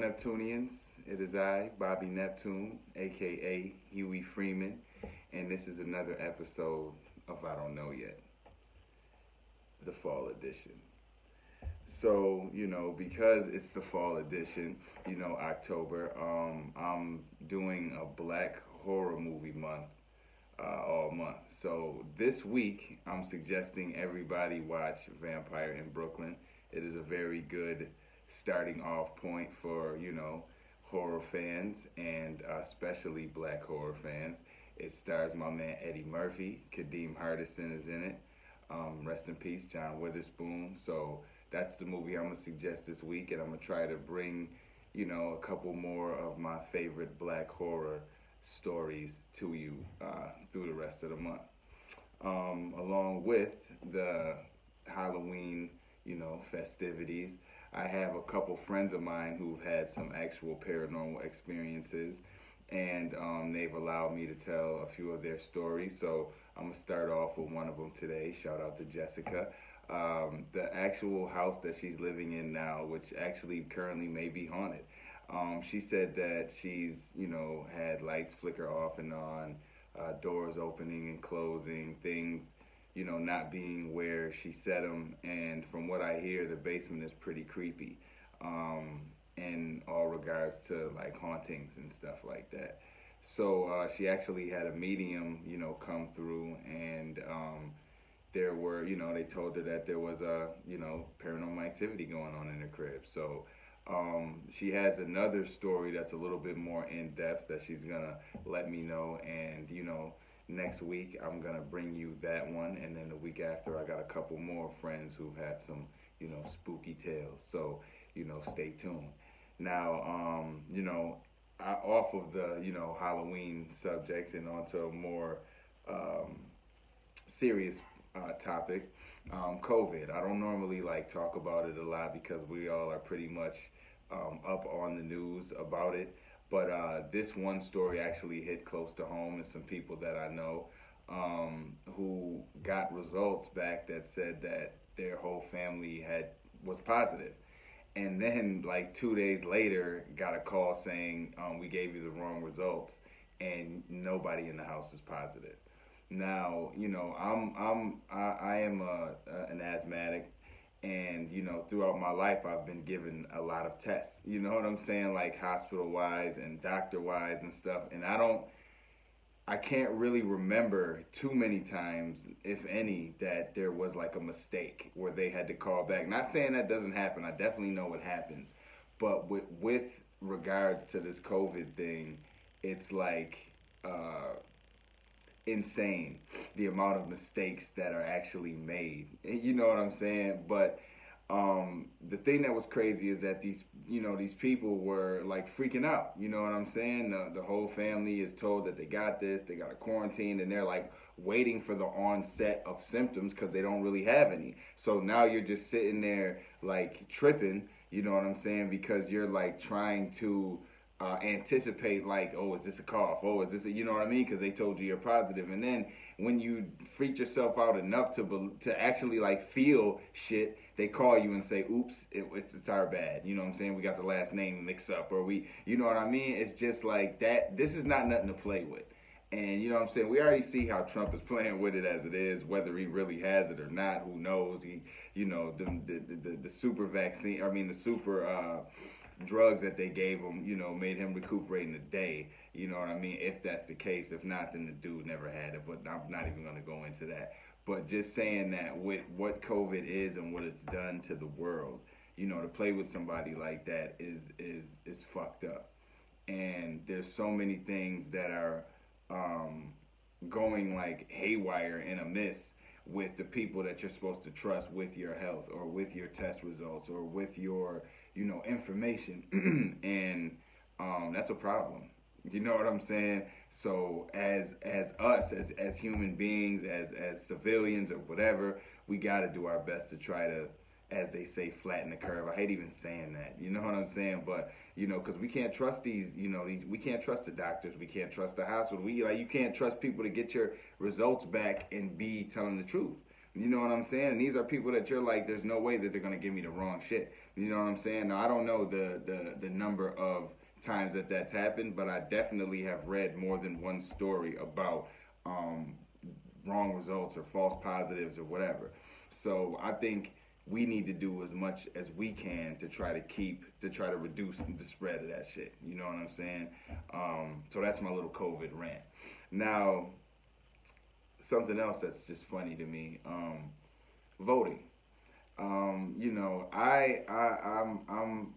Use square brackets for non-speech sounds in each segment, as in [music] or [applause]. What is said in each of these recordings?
Neptunians? It is I, Bobby Neptune, aka Huey Freeman, and this is another episode of I Don't Know Yet, the fall edition. So, you know, because it's the fall edition, you know, October, um, I'm doing a black horror movie month uh, all month. So this week, I'm suggesting everybody watch Vampire in Brooklyn. It is a very good starting off point for, you know, horror fans and uh, especially black horror fans. It stars my man Eddie Murphy. Kadeem Hardison is in it. Um, rest in peace, John Witherspoon. So that's the movie I'm gonna suggest this week, and I'm gonna try to bring, you know, a couple more of my favorite black horror stories to you uh, through the rest of the month. Um, along with the Halloween, you know, festivities, I have a couple friends of mine who've had some actual paranormal experiences, and um, they've allowed me to tell a few of their stories. So I'm gonna start off with one of them today. Shout out to Jessica. Um, the actual house that she's living in now, which actually currently may be haunted. Um, she said that she's, you know, had lights flicker off and on, uh, doors opening and closing, things, you know, not being where she set them. And from what I hear, the basement is pretty creepy um, in all regards to like hauntings and stuff like that. So uh, she actually had a medium, you know, come through and um, there were, you know, they told her that there was a, you know, paranormal activity going on in her crib. So um, she has another story that's a little bit more in depth that she's gonna let me know, and you know, next week I'm gonna bring you that one, and then the week after I got a couple more friends who've had some, you know, spooky tales. So you know, stay tuned. Now, um, you know, I, off of the you know Halloween subjects and onto a more um, serious uh, topic. Um, COVID. I don't normally like talk about it a lot because we all are pretty much um, up on the news about it. But uh, this one story actually hit close to home, and some people that I know um, who got results back that said that their whole family had was positive, and then like two days later, got a call saying um, we gave you the wrong results, and nobody in the house is positive. Now, you know, I'm I'm I, I am a, a, an asthmatic and you know throughout my life i've been given a lot of tests. You know what i'm saying? Like hospital wise and doctor wise and stuff. And i don't i can't really remember too many times if any that there was like a mistake where they had to call back. Not saying that doesn't happen. I definitely know what happens. But with with regards to this covid thing it's like uh insane the amount of mistakes that are actually made. You know what I'm saying? But um, the thing that was crazy is that these you know these people were like freaking out. You know what I'm saying? The, the whole family is told that they got this, they got a quarantine, and they're like waiting for the onset of symptoms because they don't really have any. So now you're just sitting there like tripping. You know what I'm saying? Because you're like trying to uh, anticipate like, oh, is this a cough? Oh, is this a, you know what I mean? Because they told you you're positive, and then when you freak yourself out enough to to actually like feel shit, they call you and say, oops, it, it's it's our bad. You know what I'm saying? We got the last name mixed up, or we, you know what I mean? It's just like that. This is not nothing to play with. And you know what I'm saying? We already see how Trump is [laughs] playing with it as it is, whether he really has it or not. Who knows? He, you know, the the the, the super vaccine. I mean, the super. Uh, drugs that they gave him, you know, made him recuperate in a day. You know what I mean? If that's the case. If not, then the dude never had it. But I'm not even going to go into that. But just saying that with what COVID is and what it's done to the world, you know, to play with somebody like that is is is fucked up. And there's so many things that are um, going like haywire in a miss with the people that you're supposed to trust with your health or with your test results or with your you know, information, [clears throat] and um, that's a problem. You know what I'm saying? So as as us as as human beings, as as civilians or whatever, we got to do our best to try to, as they say, flatten the curve. I hate even saying that. You know what I'm saying? But you know, because we can't trust these. You know, these we can't trust the doctors. We can't trust the hospital. We like you can't trust people to get your results back and be telling the truth. You know what I'm saying? And these are people that you're like, there's no way that they're gonna give me the wrong shit. You know what I'm saying? Now I don't know the the the number of times that that's happened, but I definitely have read more than one story about um, wrong results or false positives or whatever. So I think we need to do as much as we can to try to keep to try to reduce the spread of that shit. You know what I'm saying? Um, so that's my little COVID rant. Now, something else that's just funny to me: um, voting. Um, you know, I, I I'm I'm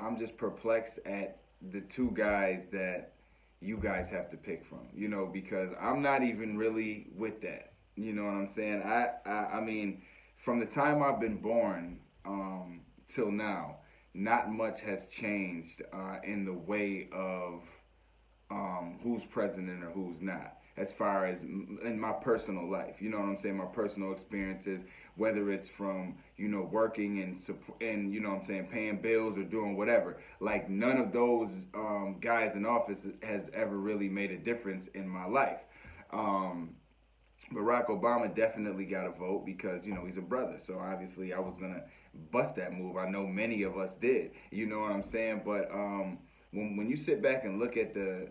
I'm just perplexed at the two guys that you guys have to pick from. You know, because I'm not even really with that. You know what I'm saying? I I, I mean from the time I've been born um, till now, not much has changed uh, in the way of um, who's president or who's not. As far as in my personal life, you know what I'm saying, my personal experiences, whether it's from you know working and and you know what I'm saying paying bills or doing whatever. Like none of those um, guys in office has ever really made a difference in my life. Um, Barack Obama definitely got a vote because you know he's a brother. So obviously I was gonna bust that move. I know many of us did. You know what I'm saying? But um, when when you sit back and look at the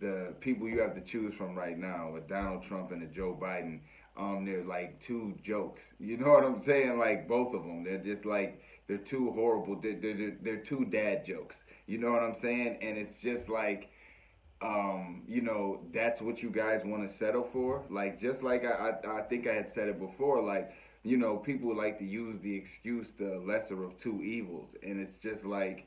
the people you have to choose from right now, with Donald Trump and the Joe Biden, um, they're like two jokes. You know what I'm saying? Like both of them, they're just like they're two horrible. They're they're, they're two dad jokes. You know what I'm saying? And it's just like um, you know, that's what you guys want to settle for. Like, just like I, I, I think I had said it before, like, you know, people like to use the excuse the lesser of two evils. And it's just like,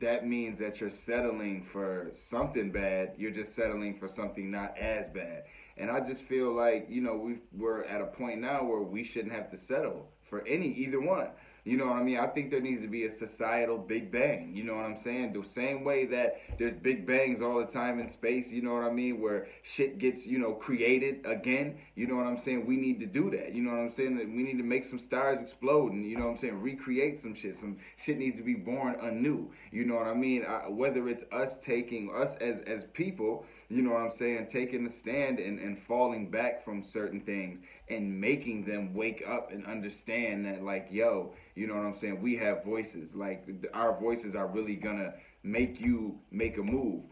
that means that you're settling for something bad. You're just settling for something not as bad. And I just feel like, you know, we we're at a point now where we shouldn't have to settle for any, either one. You know what I mean? I think there needs to be a societal big bang. You know what I'm saying? The same way that there's big bangs all the time in space, you know what I mean? Where shit gets, you know, created again. You know what I'm saying? We need to do that. You know what I'm saying? We need to make some stars explode and, you know what I'm saying? Recreate some shit. Some shit needs to be born anew. You know what I mean? Uh, whether it's us taking, us as, as people, you know what I'm saying, taking a stand and, and falling back from certain things and making them wake up and understand that, like, yo, you know what I'm saying, we have voices. Like, our voices are really gonna make you make a move.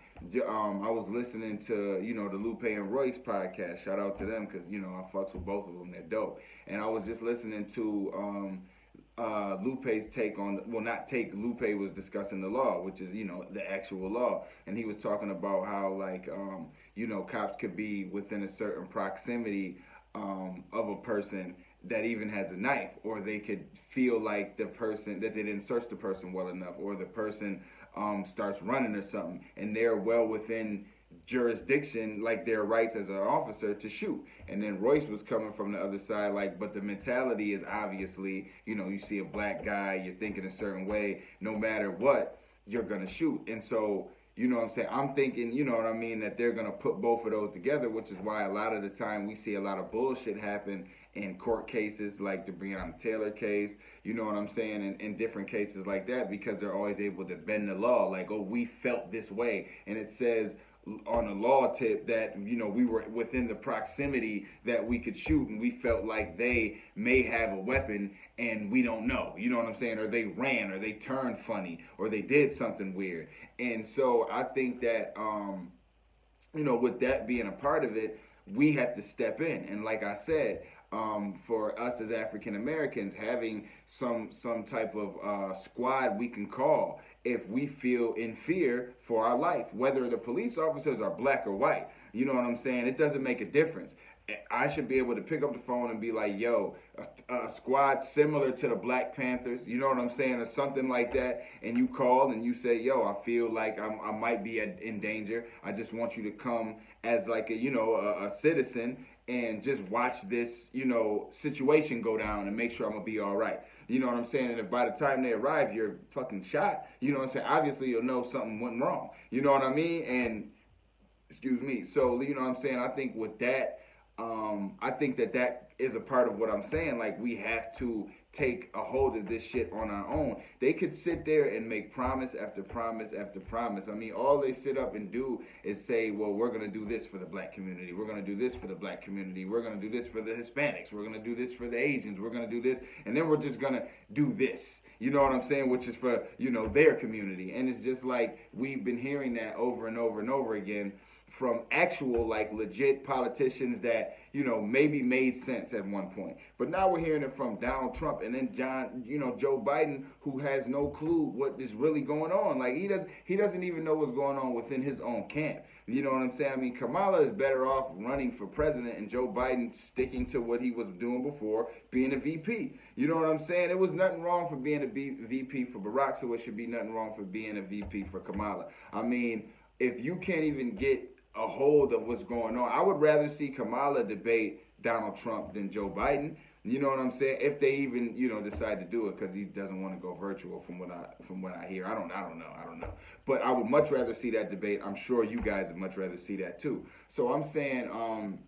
Um, I was listening to, you know, the Lupe and Royce podcast. Shout out to them because, you know, I fucks with both of them. They're dope. And I was just listening to, um, uh, Lupe's take on, well, not take, Lupe was discussing the law, which is, you know, the actual law. And he was talking about how, like, um, you know, cops could be within a certain proximity um, of a person that even has a knife, or they could feel like the person, that they didn't search the person well enough, or the person um, starts running or something, and they're well within jurisdiction, like their rights as an officer to shoot. And then Royce was coming from the other side, like, but the mentality is obviously, you know, you see a black guy, you're thinking a certain way, no matter what, you're gonna shoot. And so, you know what I'm saying? I'm thinking, you know what I mean, that they're gonna put both of those together, which is why a lot of the time we see a lot of bullshit happen in court cases like the Breonna Taylor case, you know what I'm saying, in, in different cases like that, because they're always able to bend the law, like, oh, we felt this way. And it says, on a law tip that you know we were within the proximity that we could shoot and we felt like they may have a weapon and we don't know. You know what i'm saying? Or they ran or they turned funny or they did something weird. And so i think that um you know with that being a part of it we have to step in. And like i said um, for us as African Americans, having some some type of uh, squad we can call if we feel in fear for our life, whether the police officers are black or white. You know what I'm saying? It doesn't make a difference. I should be able to pick up the phone and be like, yo, a, a, squad similar to the Black Panthers, you know what I'm saying, or something like that, and you call and you say, yo, I feel like I'm, i might be in danger. I just want you to come as like a, you know, a, a citizen and just watch this, you know, situation go down and make sure I'm gonna be all right. You know what I'm saying? And if by the time they arrive, you're fucking shot, you know what I'm saying? Obviously, you'll know something went wrong. You know what I mean? And excuse me. So you know what I'm saying? I think with that, um, I think that that is a part of what I'm saying. Like we have to take a hold of this shit on our own. They could sit there and make promise after promise after promise. I mean, all they sit up and do is say, well, we're going to do this for the black community. We're going to do this for the black community. We're going to do this for the Hispanics. We're going to do this for the Asians. We're going to do this. And then we're just going to do this. You know what I'm saying? Which is for, you know, their community. And it's just like we've been hearing that over and over and over again from actual like legit politicians that you know maybe made sense at one point. But now we're hearing it from donald trump and then john you know joe biden who has no clue what is really going on. Like he doesn't he doesn't even know what's going on within his own camp. You know what i'm saying? I mean kamala is better off running for president and joe biden sticking to what he was doing before being a vp you know what i'm saying? It was nothing wrong for being a vp for barack so it should be nothing wrong for being a vp for kamala. I mean if you can't even get a hold of what's going on. I would rather see Kamala debate Donald Trump than Joe Biden. You know what I'm saying? If they even you know decide to do it, because he doesn't want to go virtual, from what I from what I hear. I don't I don't know I don't know. But I would much rather see that debate. I'm sure you guys would much rather see that too. So I'm saying. um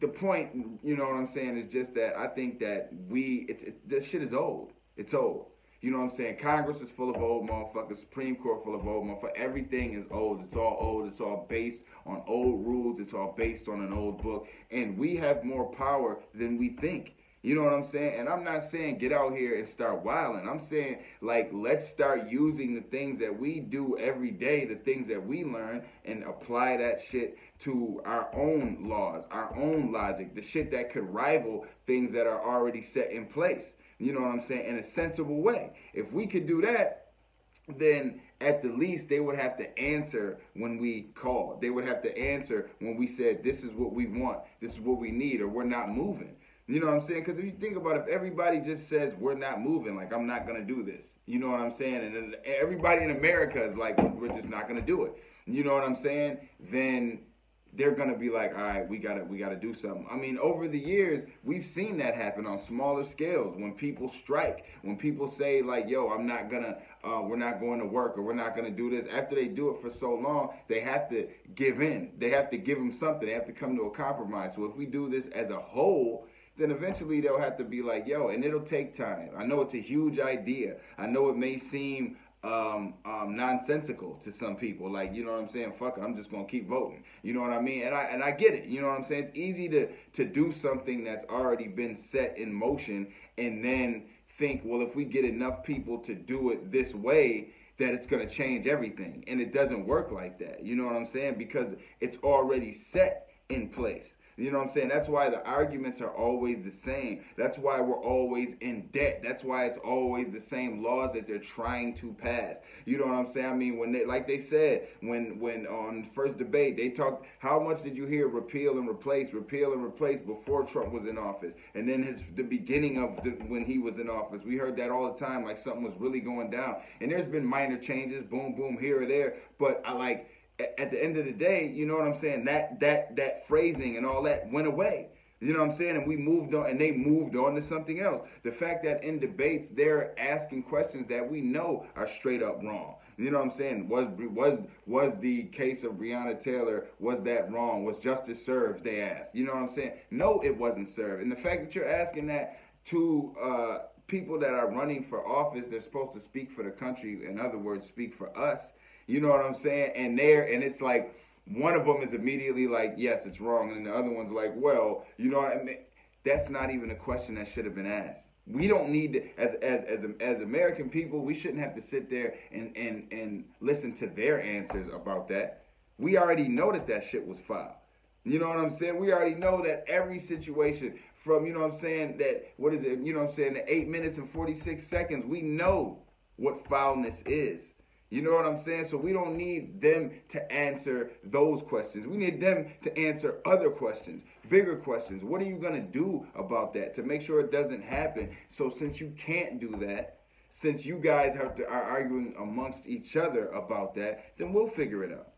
the point, you know what I'm saying, is just that I think that we, it's, it, this shit is old. It's old. You know what I'm saying? Congress is full of old motherfuckers. Supreme Court full of old motherfuckers. Everything is old. It's all old. It's all based on old rules. It's all based on an old book. And we have more power than we think. You know what I'm saying? And I'm not saying get out here and start wilding. I'm saying like let's start using the things that we do every day, the things that we learn, and apply that shit to our own laws, our own logic, the shit that could rival things that are already set in place you know what I'm saying, in a sensible way. If we could do that, then at the least they would have to answer when we called. They would have to answer when we said, this is what we want, this is what we need, or we're not moving. You know what I'm saying? Because if you think about it, if everybody just says we're not moving, like I'm not gonna do this, you know what I'm saying? And everybody in America is like we're just not gonna do it. You know what I'm saying? Then they're gonna be like, all right, we gotta we gotta do something. I mean, over the years, we've seen that happen on smaller scales when people strike, when people say like, yo, I'm not gonna, uh, we're not going to work or we're not gonna do this. After they do it for so long, they have to give in. They have to give them something. They have to come to a compromise. So if we do this as a whole, then eventually they'll have to be like, yo, and it'll take time. I know it's a huge idea. I know it may seem um, um, nonsensical to some people. Like, you know what I'm saying? Fuck it, I'm just gonna keep voting. You know what I mean? And I and I get it. You know what I'm saying? It's easy to to do something that's already been set in motion and then think, well, if we get enough people to do it this way, that it's gonna change everything. And it doesn't work like that. You know what I'm saying? Because it's already set in place. You know what I'm saying? That's why the arguments are always the same. That's why we're always in debt. That's why it's always the same laws that they're trying to pass. You know what I'm saying? I mean, when they, like they said, when when on first debate they talked, how much did you hear repeal and replace, repeal and replace before Trump was in office, and then his the beginning of the, when he was in office, we heard that all the time, like something was really going down. And there's been minor changes, boom, boom, here or there, but I like at the end of the day, you know what I'm saying? That that that phrasing and all that went away. You know what I'm saying? And we moved on, and they moved on to something else. The fact that in debates they're asking questions that we know are straight up wrong. You know what I'm saying? Was was was the case of Breonna Taylor was that wrong? Was justice served? They asked. You know what I'm saying? No, it wasn't served. And the fact that you're asking that to uh, people that are running for office, they're supposed to speak for the country. In other words, speak for us you know what I'm saying? And there, and it's like one of them is immediately like, yes, it's wrong, and the other one's like, well, you know what I mean? That's not even a question that should have been asked. We don't need to, as as as as American people, we shouldn't have to sit there and and and listen to their answers about that. We already know that that shit was foul. You know what I'm saying? We already know that every situation from, you know what I'm saying, that, what is it, you know what I'm saying, the 8 minutes and 46 seconds, we know what foulness is. You know what I'm saying? So we don't need them to answer those questions. We need them to answer other questions, bigger questions. What are you going to do about that to make sure it doesn't happen? So since you can't do that, since you guys have to, are arguing amongst each other about that, then we'll figure it out.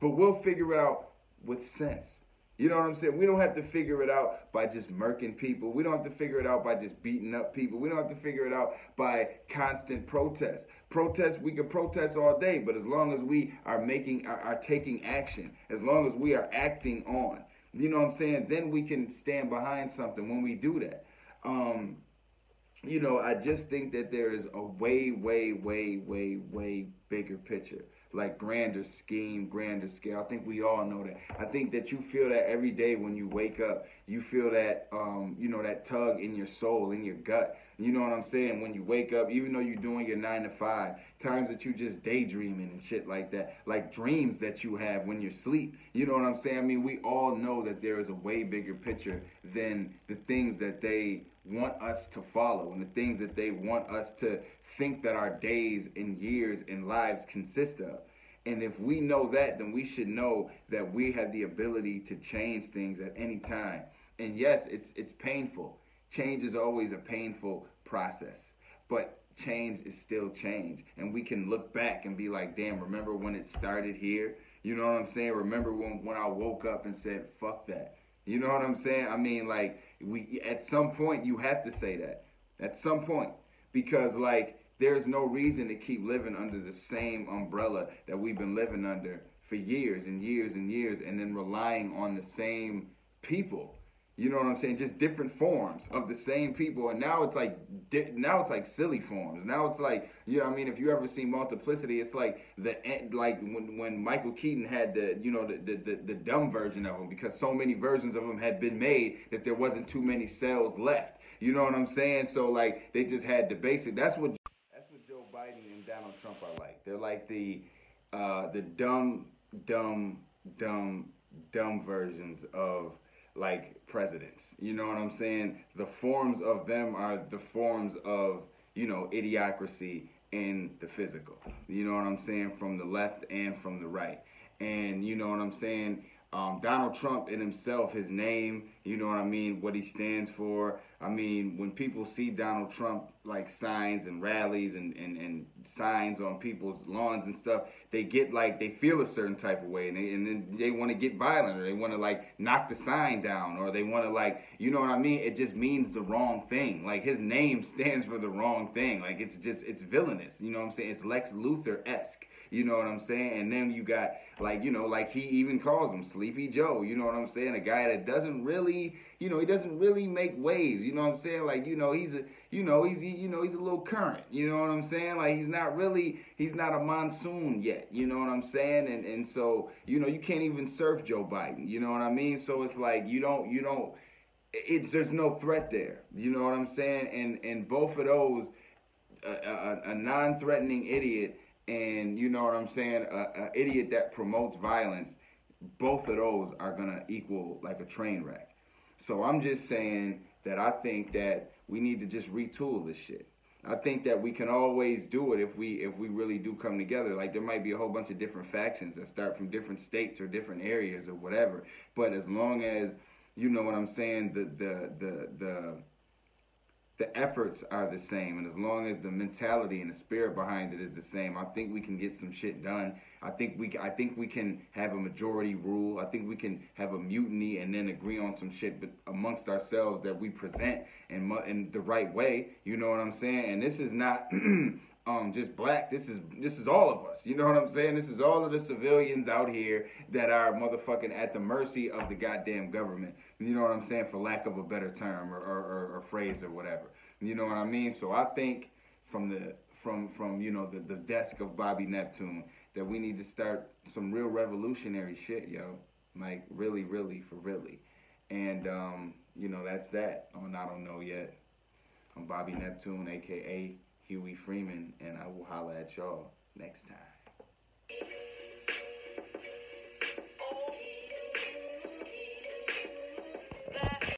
But we'll figure it out with sense. You know what I'm saying? We don't have to figure it out by just murking people. We don't have to figure it out by just beating up people. We don't have to figure it out by constant protest. Protest, we can protest all day, but as long as we are making, are, are taking action, as long as we are acting on, you know what I'm saying? Then we can stand behind something when we do that. Um, you know, I just think that there is a way, way, way, way, way bigger picture like grander scheme, grander scale. I think we all know that. I think that you feel that every day when you wake up. You feel that, um, you know, that tug in your soul, in your gut. You know what I'm saying? When you wake up, even though you're doing your nine to five, times that you just daydreaming and shit like that, like dreams that you have when you sleep. You know what I'm saying? I mean, we all know that there is a way bigger picture than the things that they want us to follow and the things that they want us to think that our days and years and lives consist of. And if we know that, then we should know that we have the ability to change things at any time. And yes, it's it's painful. Change is always a painful process. But change is still change. And we can look back and be like, damn, remember when it started here? You know what I'm saying? Remember when, when I woke up and said, fuck that. You know what I'm saying? I mean, like, we at some point you have to say that. At some point. Because like there's no reason to keep living under the same umbrella that we've been living under for years and years and years and then relying on the same people. You know what I'm saying? Just different forms of the same people, and now it's like now it's like silly forms. Now it's like you know what I mean. If you ever see Multiplicity, it's like the like when when Michael Keaton had the you know the the, the, the dumb version of him because so many versions of him had been made that there wasn't too many cells left. You know what I'm saying? So like they just had the basic. That's what Trump like. They're like the uh, the dumb, dumb, dumb, dumb versions of like presidents. You know what I'm saying? The forms of them are the forms of you know idiocracy in the physical. You know what I'm saying? From the left and from the right. And you know what I'm saying? Um, Donald Trump in himself, his name, you know what I mean, what he stands for. I mean, when people see Donald Trump like signs and rallies and, and, and signs on people's lawns and stuff, they get like they feel a certain type of way and, they, and then they want to get violent or they want to like knock the sign down or they want to like, you know what I mean? It just means the wrong thing. Like his name [laughs] stands for the wrong thing. Like it's just, it's villainous. You know what I'm saying? It's Lex Luthor esque. You know what I'm saying? And then you got like, you know, like he even calls him Sleepy Joe. You know what I'm saying? A guy that doesn't really, you know, he doesn't really make waves. You know what I'm saying? Like, you know, he's a, you know, he's, he, you know, he's a little current. You know what I'm saying? Like, he's not really, he's not a monsoon yet. You know what I'm saying? And and so, you know, you can't even surf Joe Biden. You know what I mean? So it's like you don't, you don't. It's there's no threat there. You know what I'm saying? And and both of those, a, a, a non-threatening idiot and you know what I'm saying, an idiot that promotes violence, both of those are gonna equal like a train wreck. So I'm just saying that I think that we need to just retool this shit. I think that we can always do it if we if we really do come together. Like there might be a whole bunch of different factions that start from different states or different areas or whatever. But as long as you know what I'm saying, the the the the the efforts are the same and as long as the mentality and the spirit behind it is the same i think we can get some shit done. I think we i think we can have a majority rule. I think we can have a mutiny and then agree on some shit but amongst ourselves that we present in in the right way. You know what i'm saying? And this is not [clears throat] um, just black. This is this is all of us. You know what I'm saying? This is all of the civilians out here that are motherfucking at the mercy of the goddamn government. You know what I'm saying? For lack of a better term or, or, or, phrase or whatever. You know what I mean? So I think from the from from you know the, the desk of Bobby Neptune that we need to start some real revolutionary shit, yo. Like really, really, for really. And um, you know, that's that on I don't know yet. I'm Bobby Neptune, aka Huey Freeman, and I will holla at y'all next time.